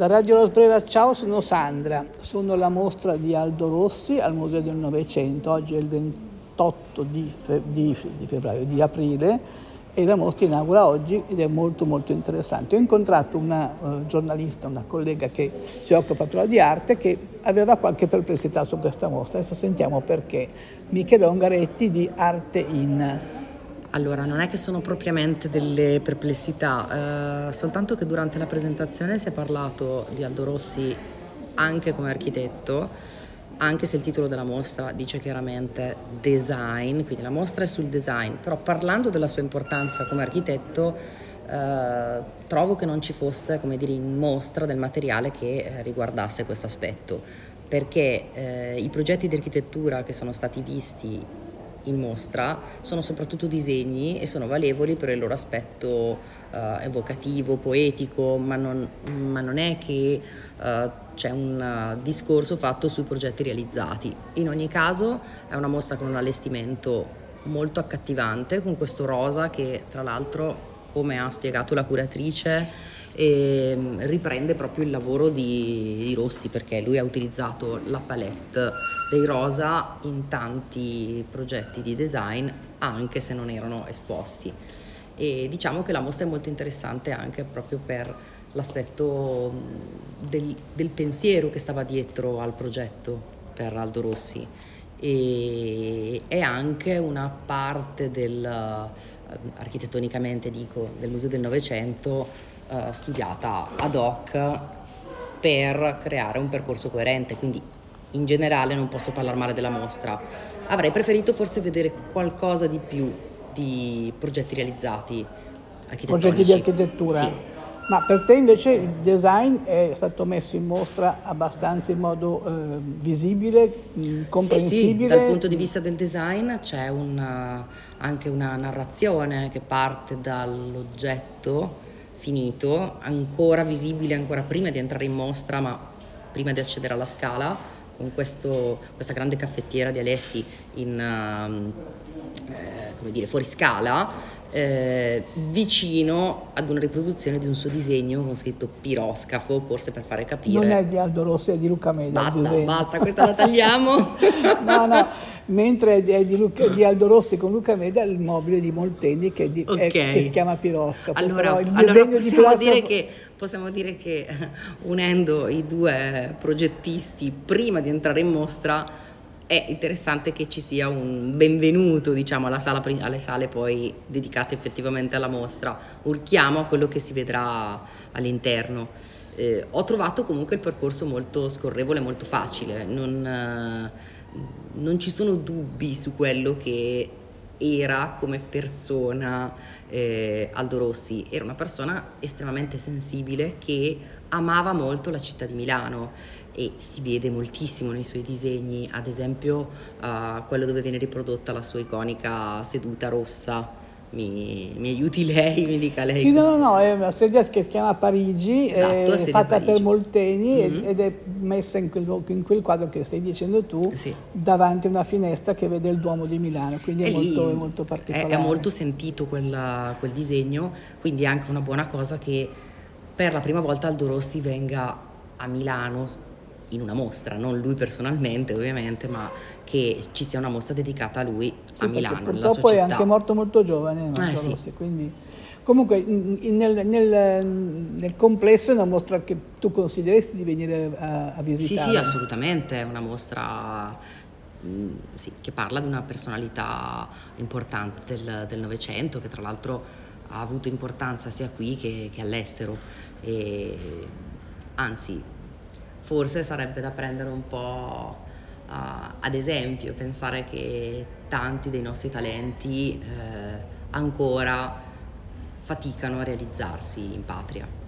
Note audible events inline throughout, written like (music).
Da Radio Rosbrera, ciao, sono Sandra. Sono alla mostra di Aldo Rossi al Museo del Novecento. Oggi è il 28 di, fe- di, di febbraio, di aprile e la mostra inaugura oggi ed è molto molto interessante. Ho incontrato una uh, giornalista, una collega che si occupa però di arte che aveva qualche perplessità su questa mostra. Adesso sentiamo perché. Michele Ongaretti di Arte in. Allora, non è che sono propriamente delle perplessità, eh, soltanto che durante la presentazione si è parlato di Aldo Rossi anche come architetto anche se il titolo della mostra dice chiaramente design, quindi la mostra è sul design, però parlando della sua importanza come architetto eh, trovo che non ci fosse, come dire, in mostra del materiale che eh, riguardasse questo aspetto, perché eh, i progetti di architettura che sono stati visti in mostra sono soprattutto disegni e sono valevoli per il loro aspetto uh, evocativo, poetico, ma non, ma non è che uh, c'è un uh, discorso fatto sui progetti realizzati. In ogni caso è una mostra con un allestimento molto accattivante, con questo rosa che tra l'altro, come ha spiegato la curatrice, e ehm, riprende proprio il lavoro di, di, Rossi perché lui ha utilizzato la palette dei rosa in tanti progetti di design anche se non erano esposti. E diciamo che la mostra è molto interessante anche proprio per l'aspetto del, del pensiero che stava dietro al progetto per Aldo Rossi. E è anche una parte del architettonicamente dico del Museo del Novecento eh, studiata ad hoc per creare un percorso coerente, quindi in generale non posso parlare male della mostra. Avrei preferito forse vedere qualcosa di più di progetti realizzati Progetti di architettura. Sì. Ma per te invece il design è stato messo in mostra abbastanza in modo eh, visibile, comprensibile? Sì, sì, dal punto di vista del design c'è una, anche una narrazione che parte dall'oggetto finito, ancora visibile ancora prima di entrare in mostra, ma prima di accedere alla scala, con questo, questa grande caffettiera di Alessi in, uh, eh, come dire, fuori scala, eh, vicino ad una riproduzione di un suo disegno con scritto piroscafo, forse per fare capire. Non è di Aldo Rossi, è di Luca Media. Basta, basta, questa la tagliamo. (laughs) no, no, mentre è di, Luca, di, Aldo Rossi con Luca Media il mobile di Molteni che, di, okay. è, che si chiama piroscafo. Allora, allora possiamo, dire che, possiamo dire che (laughs) unendo i due progettisti prima di entrare in mostra è interessante che ci sia un benvenuto diciamo, sala, alle sale poi dedicate effettivamente alla mostra, un richiamo a quello che si vedrà all'interno. Eh, ho trovato comunque il percorso molto scorrevole, molto facile, non, eh, non ci sono dubbi su quello che era come persona eh, Aldo Rossi, era una persona estremamente sensibile che amava molto la città di Milano e si vede moltissimo nei suoi disegni, ad esempio uh, quello dove viene riprodotta la sua iconica seduta rossa. Mi, mi, aiuti lei, mi dica lei. Sì, no, no, no, è una sedia che si chiama Parigi, esatto, è fatta per Molteni mm-hmm. ed è messa in quel, in quel, quadro che stai dicendo tu, sì. davanti a una finestra che vede il Duomo di Milano, quindi è, è molto, lì, è molto particolare. È, è molto sentito quella, quel disegno, quindi è anche una buona cosa che per la prima volta Aldo Rossi venga a Milano in una mostra, non lui personalmente ovviamente, ma che ci sia una mostra dedicata a lui sì, a Milano. Purtroppo è anche morto molto giovane, eh, sì. Rossi, quindi... Comunque nel, nel, nel, complesso è una mostra che tu consideresti di venire a, a visitare? Sì, sì, assolutamente, è una mostra mm, sì, che parla di una personalità importante del Novecento, che tra l'altro ha avuto importanza sia qui che, che all'estero. E, anzi, forse sarebbe da prendere un po' uh, ad esempio, pensare che tanti dei nostri talenti eh, ancora faticano a realizzarsi in patria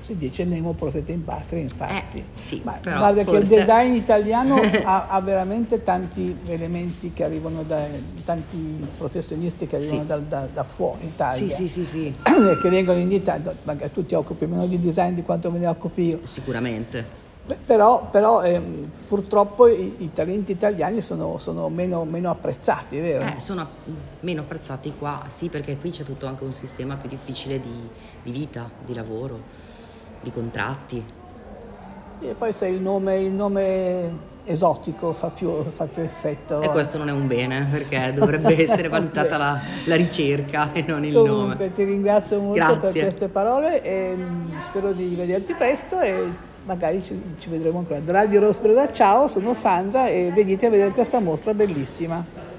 si dice nemo profeta in patria, infatti. Eh, sì, Ma guarda forse... che il design italiano (laughs) ha, ha, veramente tanti elementi che arrivano da tanti professionisti che arrivano sì. da, da, da, fuori Italia. Sì, sì, sì, sì. (clears throat) che vengono in Italia, magari tu ti occupi meno di design di quanto me ne occupi io. Sicuramente. Però, però eh, purtroppo i, i, talenti italiani sono, sono meno, meno, apprezzati, è vero? Eh, sono meno apprezzati qua, sì, perché qui c'è tutto anche un sistema più difficile di, di vita, di lavoro di contratti. E poi se il nome, il nome esotico fa più, fa più, effetto. E questo non è un bene, perché dovrebbe (laughs) essere valutata la, la, ricerca e non il Comunque, nome. Comunque ti ringrazio molto Grazie. per queste parole e spero di vederti presto e magari ci, ci vedremo ancora. Da Radio Rosbrera, ciao, sono Sandra e venite a vedere questa mostra bellissima.